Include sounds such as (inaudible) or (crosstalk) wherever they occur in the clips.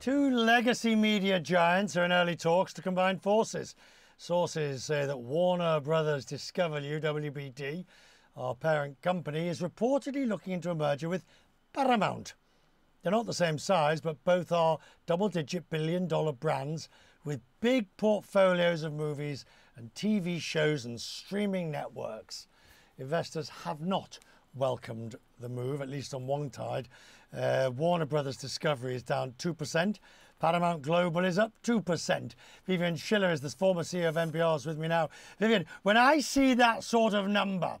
Two legacy media giants are in early talks to combine forces. Sources say that Warner Brothers Discovery, WBD, our parent company, is reportedly looking into a merger with Paramount. They're not the same size, but both are double digit billion dollar brands with big portfolios of movies and TV shows and streaming networks. Investors have not welcomed the move, at least on one side. Uh, Warner Brothers Discovery is down 2%. Paramount Global is up 2%. Vivian Schiller is the former CEO of NPR is with me now. Vivian, when I see that sort of number,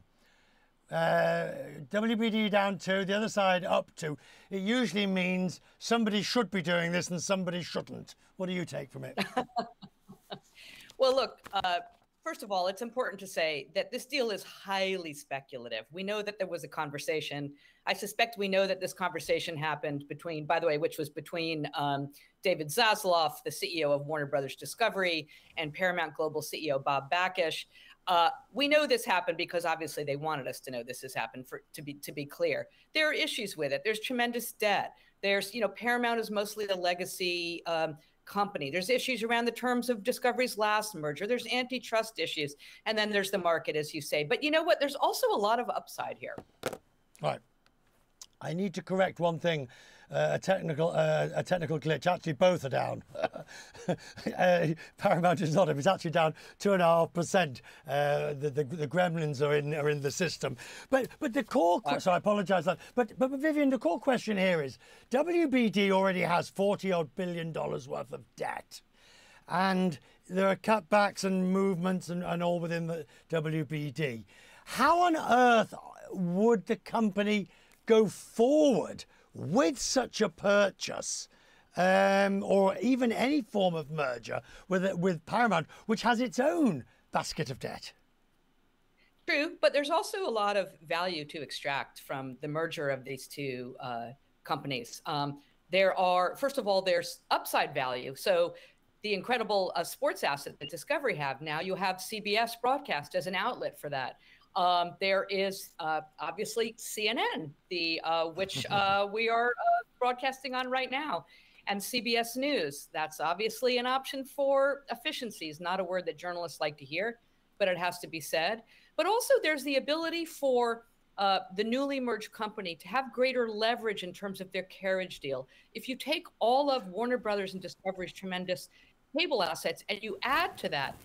uh, WBD down two, the other side up two, it usually means somebody should be doing this and somebody shouldn't. What do you take from it? (laughs) well, look, uh, First of all, it's important to say that this deal is highly speculative. We know that there was a conversation. I suspect we know that this conversation happened between, by the way, which was between um, David Zaslav, the CEO of Warner Brothers Discovery, and Paramount Global CEO Bob Bakish. Uh, we know this happened because obviously they wanted us to know this has happened. For to be to be clear, there are issues with it. There's tremendous debt. There's you know Paramount is mostly a legacy. Um, company. There's issues around the terms of Discovery's last merger. There's antitrust issues. And then there's the market, as you say. But you know what? There's also a lot of upside here. Right. I need to correct one thing, a technical uh, a technical glitch. Actually, both are down. (laughs) uh, Paramount is not. It's actually down two and a half percent. Uh, the, the gremlins are in are in the system. But but the core. So I apologise. But but Vivian, the core question here is: WBD already has forty odd billion dollars worth of debt, and there are cutbacks and movements and, and all within the WBD. How on earth would the company go forward with such a purchase um, or even any form of merger with, with Paramount, which has its own basket of debt. True, but there's also a lot of value to extract from the merger of these two uh, companies. Um, there are, first of all, there's upside value. So the incredible uh, sports asset that Discovery have now, you have CBS broadcast as an outlet for that. Um, there is uh, obviously CNN, the uh, which (laughs) uh, we are uh, broadcasting on right now, and CBS News. That's obviously an option for efficiencies. Not a word that journalists like to hear, but it has to be said. But also, there's the ability for uh, the newly merged company to have greater leverage in terms of their carriage deal. If you take all of Warner Brothers and Discovery's tremendous cable assets and you add to that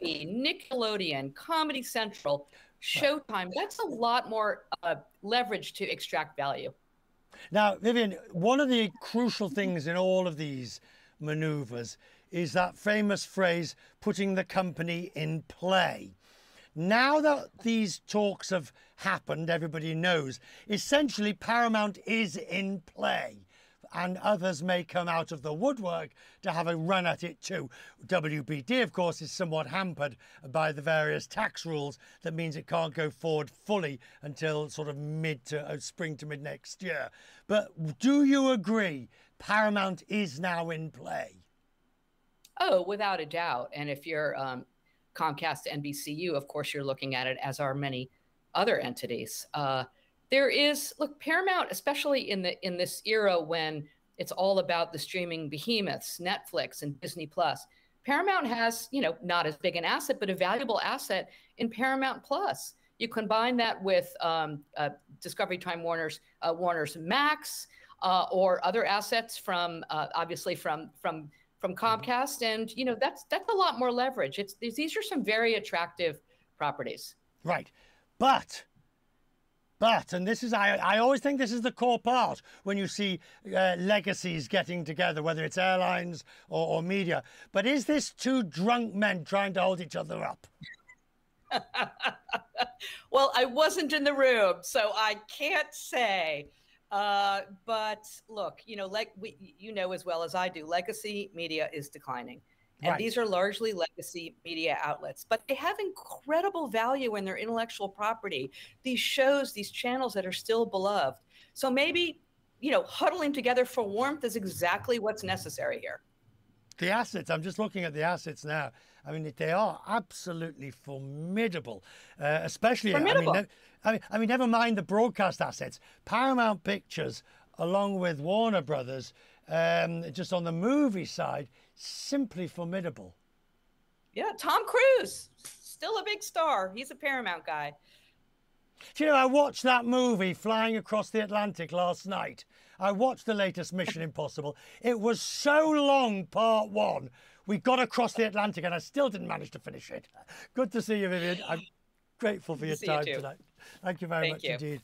TV, Nickelodeon, Comedy Central, Showtime. That's a lot more uh, leverage to extract value. Now, Vivian, one of the crucial things in all of these maneuvers is that famous phrase, putting the company in play. Now that these talks have happened, everybody knows, essentially Paramount is in play and others may come out of the woodwork to have a run at it too. WBD, of course, is somewhat hampered by the various tax rules. That means it can't go forward fully until sort of mid to uh, spring to mid next year. But do you agree Paramount is now in play? Oh, without a doubt. And if you're um, Comcast NBCU, of course, you're looking at it as are many other entities. Uh, there is look Paramount, especially in the in this era when it's all about the streaming behemoths, Netflix and Disney Plus. Paramount has, you know, not as big an asset, but a valuable asset in Paramount Plus. You combine that with um, uh, Discovery Time Warner's uh, Warner's Max uh, or other assets from uh, obviously from from from mm-hmm. Comcast, and you know that's that's a lot more leverage. It's these are some very attractive properties. Right, but but, and this is, I, I always think this is the core part when you see uh, legacies getting together, whether it's airlines or, or media. But is this two drunk men trying to hold each other up? (laughs) well, I wasn't in the room, so I can't say. Uh, but look, you know, like we, you know as well as I do, legacy media is declining. And right. these are largely legacy media outlets, but they have incredible value in their intellectual property. These shows, these channels that are still beloved. So maybe, you know, huddling together for warmth is exactly what's necessary here. The assets, I'm just looking at the assets now. I mean, they are absolutely formidable, uh, especially, formidable. I, mean, I, mean, I mean, never mind the broadcast assets. Paramount Pictures, along with Warner Brothers, um, just on the movie side, simply formidable. Yeah, Tom Cruise, still a big star. He's a Paramount guy. Do you know, I watched that movie flying across the Atlantic last night. I watched the latest Mission (laughs) Impossible. It was so long, part one. We got across the Atlantic and I still didn't manage to finish it. Good to see you, Vivian. I'm grateful for your time you tonight. Thank you very Thank much you. indeed.